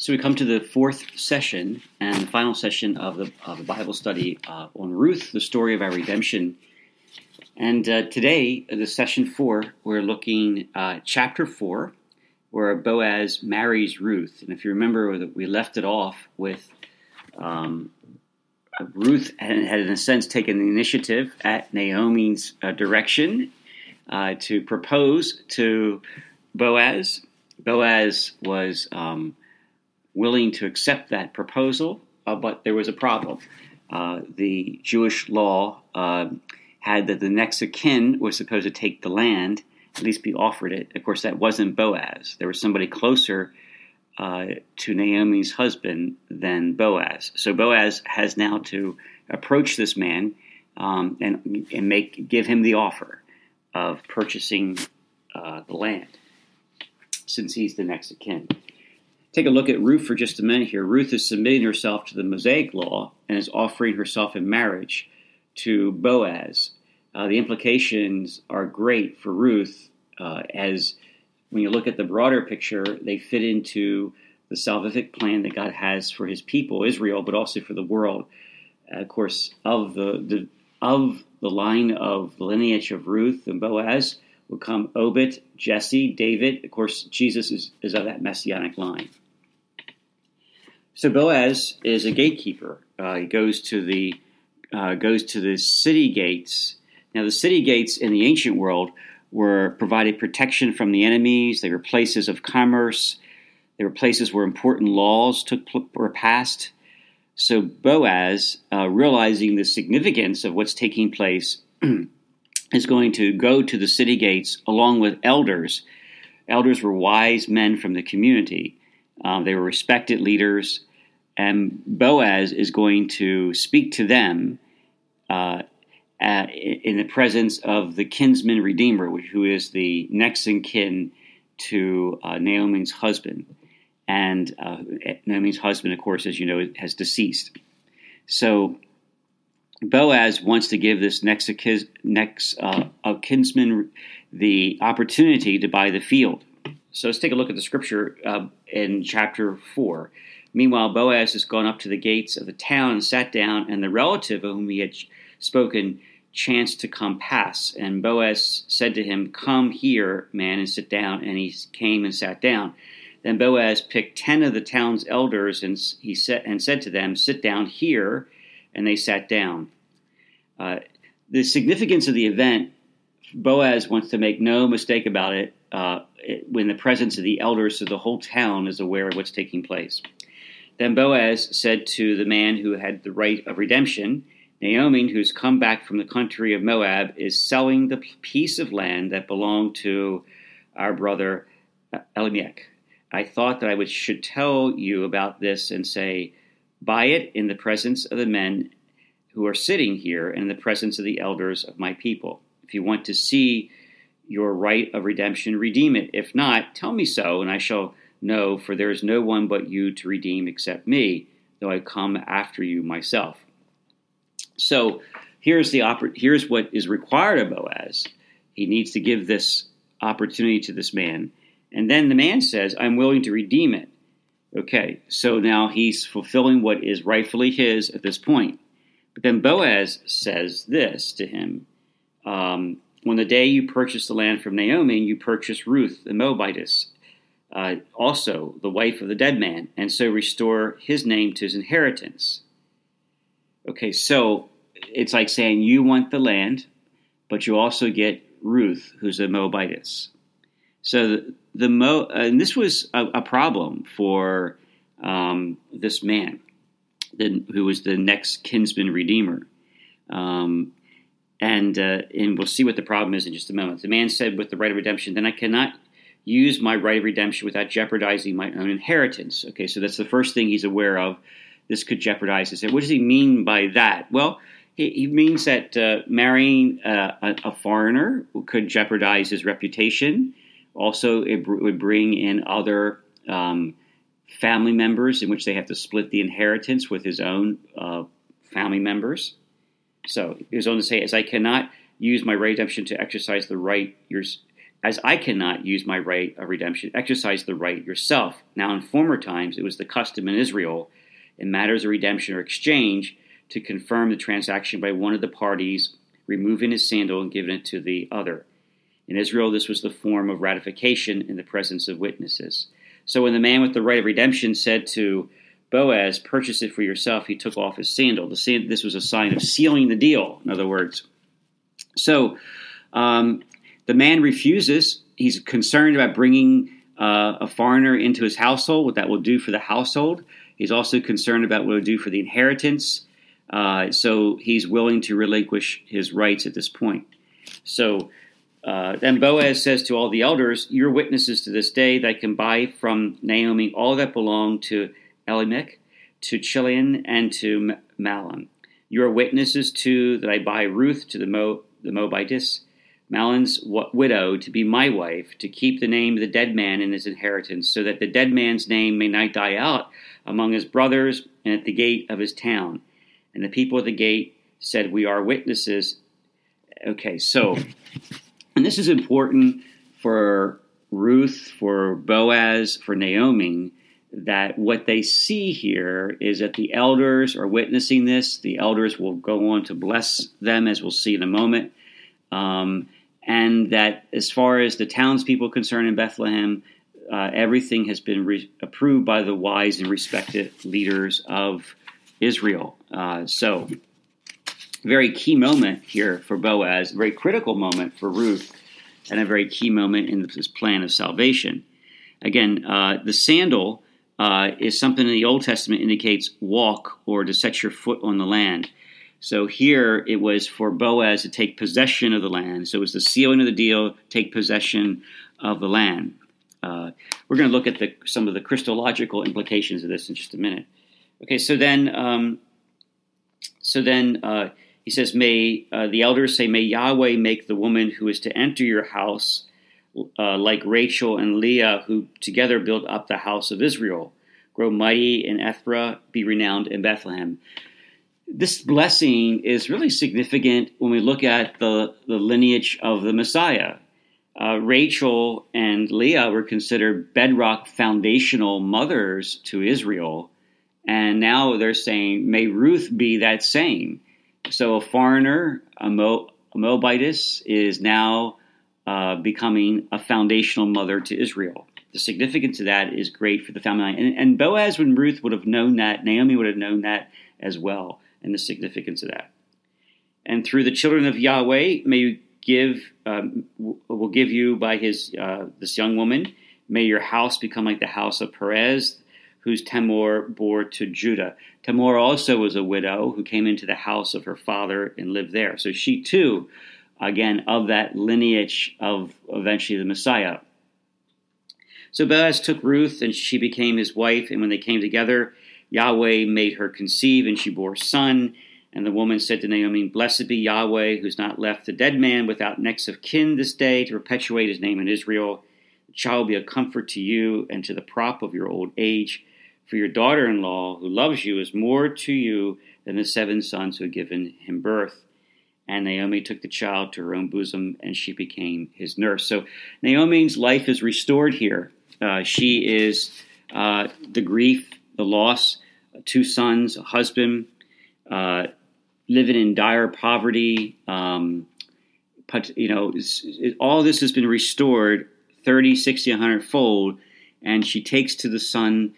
So we come to the fourth session and the final session of the, of the Bible study uh, on Ruth, the story of our redemption. And uh, today, the session four, we're looking uh, chapter four, where Boaz marries Ruth. And if you remember, we left it off with um, Ruth had, in a sense, taken the initiative at Naomi's uh, direction uh, to propose to Boaz. Boaz was um, willing to accept that proposal, uh, but there was a problem. Uh, the Jewish law uh, had that the next of kin was supposed to take the land, at least be offered it. Of course, that wasn't Boaz. There was somebody closer uh, to Naomi's husband than Boaz. So Boaz has now to approach this man um, and and make give him the offer of purchasing uh, the land, since he's the next of kin. Take a look at Ruth for just a minute here. Ruth is submitting herself to the Mosaic law and is offering herself in marriage to Boaz. Uh, the implications are great for Ruth uh, as when you look at the broader picture, they fit into the salvific plan that God has for his people, Israel, but also for the world. Uh, of course, of the, the, of the line of the lineage of Ruth and Boaz will come Obed, Jesse, David. Of course, Jesus is, is of that messianic line. So Boaz is a gatekeeper. Uh, he goes to the uh, goes to the city gates. Now, the city gates in the ancient world were provided protection from the enemies. They were places of commerce. They were places where important laws took were passed. So Boaz, uh, realizing the significance of what's taking place, is going to go to the city gates along with elders. Elders were wise men from the community. Um, they were respected leaders, and Boaz is going to speak to them uh, at, in the presence of the kinsman redeemer, who is the next in kin to uh, Naomi's husband. And uh, Naomi's husband, of course, as you know, has deceased. So Boaz wants to give this next, next uh, kinsman the opportunity to buy the field. So let's take a look at the scripture uh, in chapter 4. Meanwhile, Boaz has gone up to the gates of the town and sat down, and the relative of whom he had spoken chanced to come pass. And Boaz said to him, Come here, man, and sit down. And he came and sat down. Then Boaz picked ten of the town's elders, and he said and said to them, Sit down here. And they sat down. Uh, the significance of the event, Boaz wants to make no mistake about it. Uh, it, when the presence of the elders, of the whole town is aware of what's taking place. Then Boaz said to the man who had the right of redemption, Naomi, who's come back from the country of Moab, is selling the piece of land that belonged to our brother uh, Elimelech. I thought that I would, should tell you about this and say, Buy it in the presence of the men who are sitting here and in the presence of the elders of my people. If you want to see your right of redemption, redeem it. If not, tell me so, and I shall know, for there is no one but you to redeem except me, though I come after you myself. So here's the oppor- here's what is required of Boaz. He needs to give this opportunity to this man. And then the man says, I'm willing to redeem it. Okay, so now he's fulfilling what is rightfully his at this point. But then Boaz says this to him um, When the day you purchase the land from Naomi, you purchase Ruth the Moabitess, uh, also the wife of the dead man, and so restore his name to his inheritance. Okay, so it's like saying you want the land, but you also get Ruth, who's a Moabitess. So the, the Mo, and this was a, a problem for um, this man, who was the next kinsman redeemer. Um, and uh, and we'll see what the problem is in just a moment. The man said, with the right of redemption, then I cannot use my right of redemption without jeopardizing my own inheritance. Okay, so that's the first thing he's aware of. This could jeopardize his. What does he mean by that? Well, he, he means that uh, marrying uh, a, a, foreigner could jeopardize his reputation. Also, it br- would bring in other um, family members in which they have to split the inheritance with his own uh, family members. So he goes on to say, as I cannot use my redemption to exercise the right yours as I cannot use my right of redemption, exercise the right yourself. Now, in former times, it was the custom in Israel, in matters of redemption or exchange, to confirm the transaction by one of the parties removing his sandal and giving it to the other. In Israel, this was the form of ratification in the presence of witnesses. So when the man with the right of redemption said to Boaz, Purchase it for yourself, he took off his sandal. This was a sign of sealing the deal, in other words. So um, the man refuses. He's concerned about bringing uh, a foreigner into his household, what that will do for the household. He's also concerned about what it will do for the inheritance. Uh, so he's willing to relinquish his rights at this point. So uh, then Boaz says to all the elders, You're witnesses to this day that I can buy from Naomi all that belonged to Elimelech, to Chilion, and to Mahlon. You are witnesses too that I buy Ruth to the, Mo- the Moabitess, Mahlon's widow, to be my wife, to keep the name of the dead man in his inheritance, so that the dead man's name may not die out among his brothers and at the gate of his town. And the people at the gate said, We are witnesses. Okay, so, and this is important for Ruth, for Boaz, for Naomi, that what they see here is that the elders are witnessing this. The elders will go on to bless them, as we'll see in a moment. Um, and that as far as the townspeople concerned in Bethlehem, uh, everything has been re- approved by the wise and respected leaders of Israel. Uh, so, very key moment here for Boaz, very critical moment for Ruth, and a very key moment in this plan of salvation. Again, uh, the sandal uh, is something in the Old Testament indicates walk or to set your foot on the land. So here it was for Boaz to take possession of the land. So it was the sealing of the deal, take possession of the land. Uh, we're going to look at the, some of the Christological implications of this in just a minute. Okay, so then, um, so then uh, he says, "May uh, the elders say, May Yahweh make the woman who is to enter your house uh, like Rachel and Leah, who together built up the house of Israel, grow mighty in Ephraim, be renowned in Bethlehem." This blessing is really significant when we look at the, the lineage of the Messiah. Uh, Rachel and Leah were considered bedrock foundational mothers to Israel and now they're saying, may Ruth be that same. So a foreigner, a, Mo, a Moabitess, is now uh, becoming a foundational mother to Israel. The significance of that is great for the family line. And, and Boaz and Ruth would have known that. Naomi would have known that as well, and the significance of that. And through the children of Yahweh, may you give, um, will give you by his uh, this young woman. May your house become like the house of Perez, whose Tamar bore to Judah. Tamar also was a widow who came into the house of her father and lived there. So she too, again, of that lineage of eventually the Messiah. So Boaz took Ruth and she became his wife. And when they came together, Yahweh made her conceive and she bore a son. And the woman said to Naomi, Blessed be Yahweh, who's not left the dead man without next of kin this day to perpetuate his name in Israel. The child will be a comfort to you and to the prop of your old age. For your daughter in law, who loves you, is more to you than the seven sons who had given him birth. And Naomi took the child to her own bosom, and she became his nurse. So Naomi's life is restored here. Uh, she is uh, the grief, the loss, two sons, a husband, uh, living in dire poverty. Um, but, you know, it, all this has been restored 30, 60, 100 fold. And she takes to the son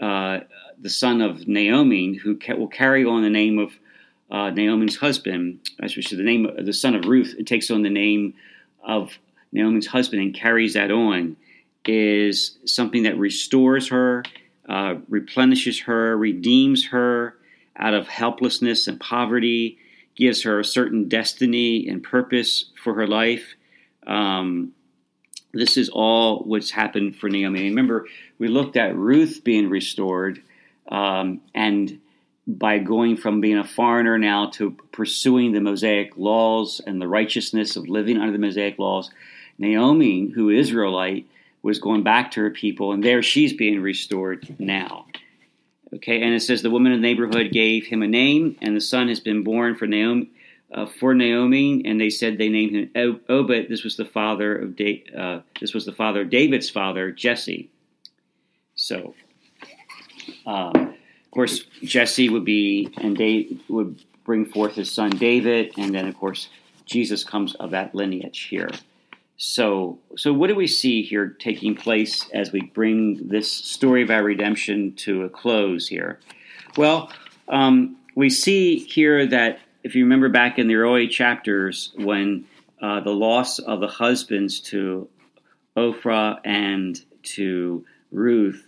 uh, the son of Naomi, who ca- will carry on the name of uh, Naomi's husband, especially the name of the son of Ruth, it takes on the name of Naomi's husband and carries that on, is something that restores her, uh, replenishes her, redeems her out of helplessness and poverty, gives her a certain destiny and purpose for her life. Um, this is all what's happened for Naomi. And remember, we looked at Ruth being restored, um, and by going from being a foreigner now to pursuing the Mosaic laws and the righteousness of living under the Mosaic laws, Naomi, who is Israelite, was going back to her people, and there she's being restored now. Okay, and it says the woman in the neighborhood gave him a name, and the son has been born for Naomi, uh, for Naomi, and they said they named him Obed. This was the father of da- uh, this was the father of David's father, Jesse. So, um, of course, Jesse would be and David would bring forth his son David, and then of course Jesus comes of that lineage here. So, so what do we see here taking place as we bring this story of our redemption to a close here? Well, um, we see here that if you remember back in the early chapters when uh, the loss of the husbands to Ophrah and to Ruth,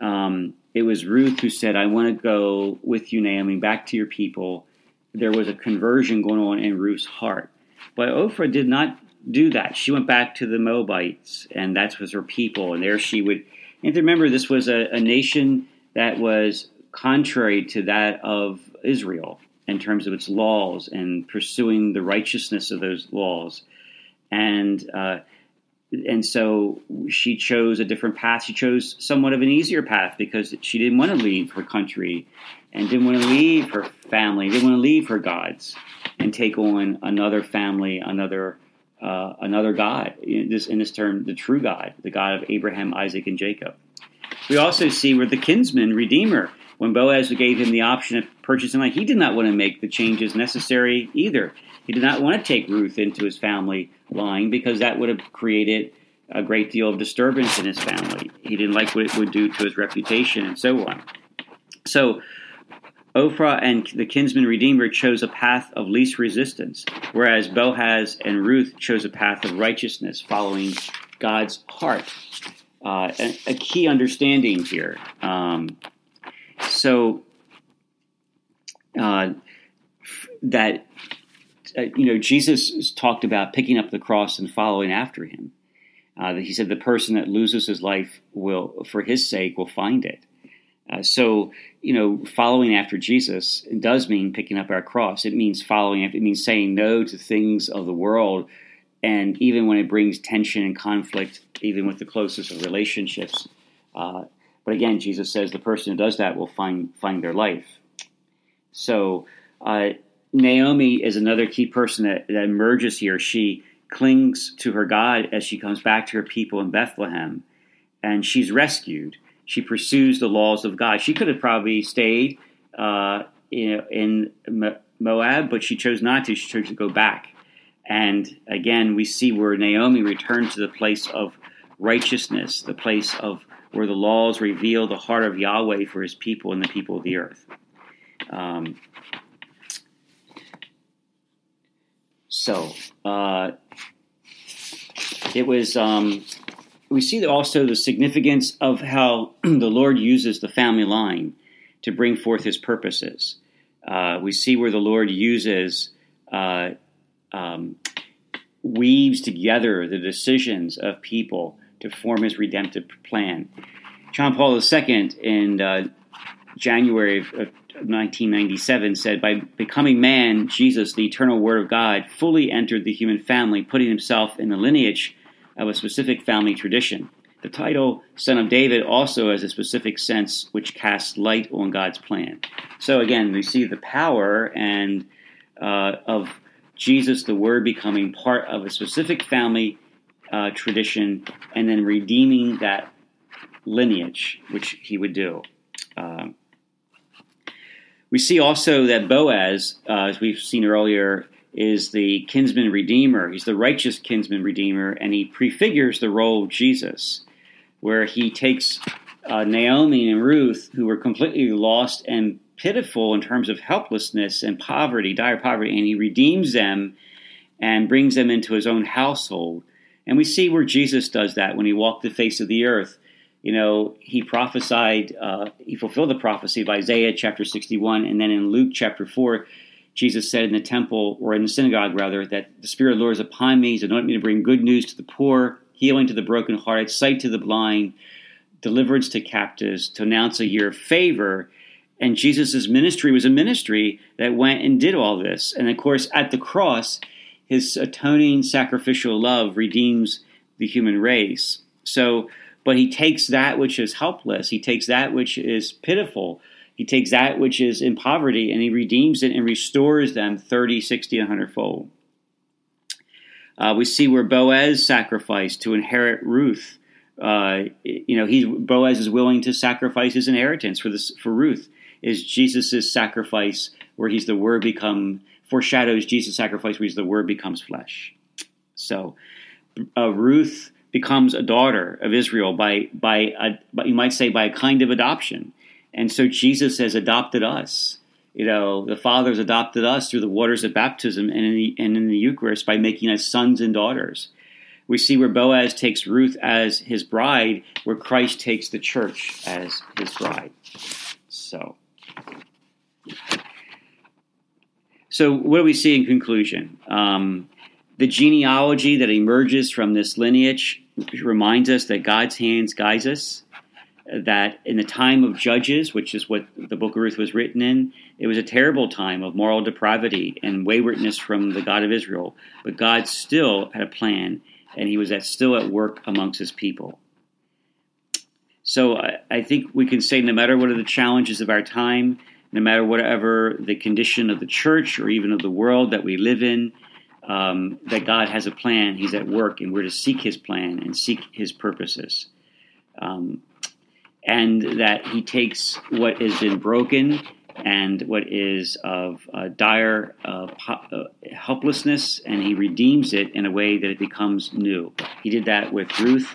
um, it was Ruth who said, I want to go with you, Naomi, back to your people. There was a conversion going on in Ruth's heart. But Ophrah did not do that. She went back to the Moabites, and that was her people. And there she would. And remember, this was a, a nation that was contrary to that of Israel in terms of its laws and pursuing the righteousness of those laws. And uh, and so she chose a different path. She chose somewhat of an easier path because she didn't want to leave her country and didn't want to leave her family, didn't want to leave her gods and take on another family, another uh, another God. In this, in this term, the true God, the God of Abraham, Isaac, and Jacob. We also see where the kinsman redeemer, when Boaz gave him the option of purchasing land, he did not want to make the changes necessary either. He did not want to take Ruth into his family line because that would have created a great deal of disturbance in his family. He didn't like what it would do to his reputation and so on. So Ophrah and the kinsman redeemer chose a path of least resistance, whereas Boaz and Ruth chose a path of righteousness, following God's heart. Uh, a, key understanding here. Um, so uh, that uh, you know Jesus talked about picking up the cross and following after him. Uh, he said the person that loses his life will, for his sake, will find it. Uh, so, you know, following after Jesus does mean picking up our cross. It means following after, it means saying no to things of the world. And even when it brings tension and conflict, even with the closest of relationships. Uh, but again, Jesus says the person who does that will find, find their life. So, uh, Naomi is another key person that, that emerges here. She clings to her God as she comes back to her people in Bethlehem, and she's rescued she pursues the laws of God. She could have probably stayed uh, in, in Moab, but she chose not to. She chose to go back. And again, we see where Naomi returned to the place of righteousness, the place of where the laws reveal the heart of Yahweh for his people and the people of the earth. Um, so uh, it was um, we see also the significance of how the Lord uses the family line to bring forth his purposes. Uh, we see where the Lord uses, uh, um, weaves together the decisions of people to form his redemptive plan. John Paul II in uh, January of, of 1997 said, By becoming man, Jesus, the eternal Word of God, fully entered the human family, putting himself in the lineage of a specific family tradition. The title Son of David also has a specific sense which casts light on God's plan. So again, we see the power and uh, of Jesus, the Word, becoming part of a specific family uh, tradition and then redeeming that lineage, which he would do. Uh, we see also that Boaz, uh, as we've seen earlier, is the kinsman redeemer. He's the righteous kinsman redeemer, and he prefigures the role of Jesus, where he takes uh, Naomi and Ruth, who were completely lost and pitiful in terms of helplessness and poverty, dire poverty, and he redeems them and brings them into his own household. And we see where Jesus does that when he walked the face of the earth. You know, he prophesied, uh, he fulfilled the prophecy of Isaiah chapter 61, and then in Luke chapter 4, Jesus said in the temple, or in the synagogue rather, that the Spirit of the Lord is upon me. He's anointed me to bring good news to the poor, healing to the brokenhearted, sight to the blind, deliverance to captives, to announce a year of favor. And Jesus' ministry was a ministry that went and did all this. And of course, at the cross, his atoning sacrificial love redeems the human race. So, but he takes that which is helpless, he takes that which is pitiful, He takes that which is in poverty and he redeems it and restores them 30, 60, 100 fold. Uh, we see where Boaz sacrificed to inherit Ruth. Uh, you know, he Boaz is willing to sacrifice his inheritance for this for Ruth. Is Jesus' sacrifice where he's the Word become foreshadows Jesus' sacrifice where he's the Word becomes flesh. So uh, Ruth becomes a daughter of Israel by by a, you might say by a kind of adoption, and so Jesus has adopted us. You know, the Father has adopted us through the waters of baptism and in the, and in the Eucharist by making us sons and daughters. We see where Boaz takes Ruth as his bride, where Christ takes the church as his bride. So, so what do we see in conclusion? Um, the genealogy that emerges from this lineage reminds us that God's hands guides us. That in the time of Judges, which is what the book of Ruth was written in, it was a terrible time of moral depravity and waywardness from the God of Israel. But God still had a plan, and He was at, still at work amongst His people. So I, I think we can say no matter what are the challenges of our time, no matter whatever the condition of the church or even of the world that we live in, um, that God has a plan, He's at work, and we're to seek His plan and seek His purposes. Um, and that He takes what has been broken and what is of uh, dire uh, uh, helplessness, and He redeems it in a way that it becomes new. He did that with Ruth.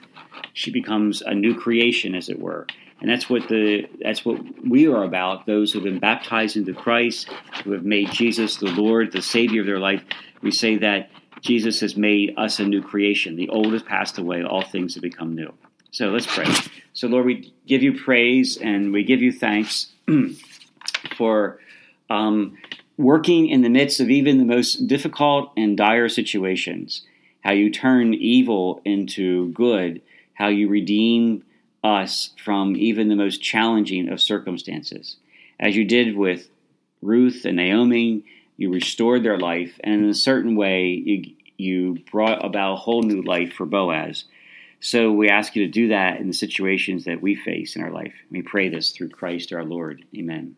She becomes a new creation, as it were. And that's what the that's what we are about those who have been baptized into christ who have made jesus the lord the savior of their life. We say that jesus has made us a new creation. The old has passed away. All things have become new so let's pray so lord we give you praise and we give you thanks for um, working in the midst of even the most difficult and dire situations how you turn evil into good how you redeem us from even the most challenging of circumstances. As you did with Ruth and Naomi, you restored their life, and in a certain way, you, you brought about a whole new life for Boaz. So we ask you to do that in the situations that we face in our life. We pray this through Christ our Lord. Amen.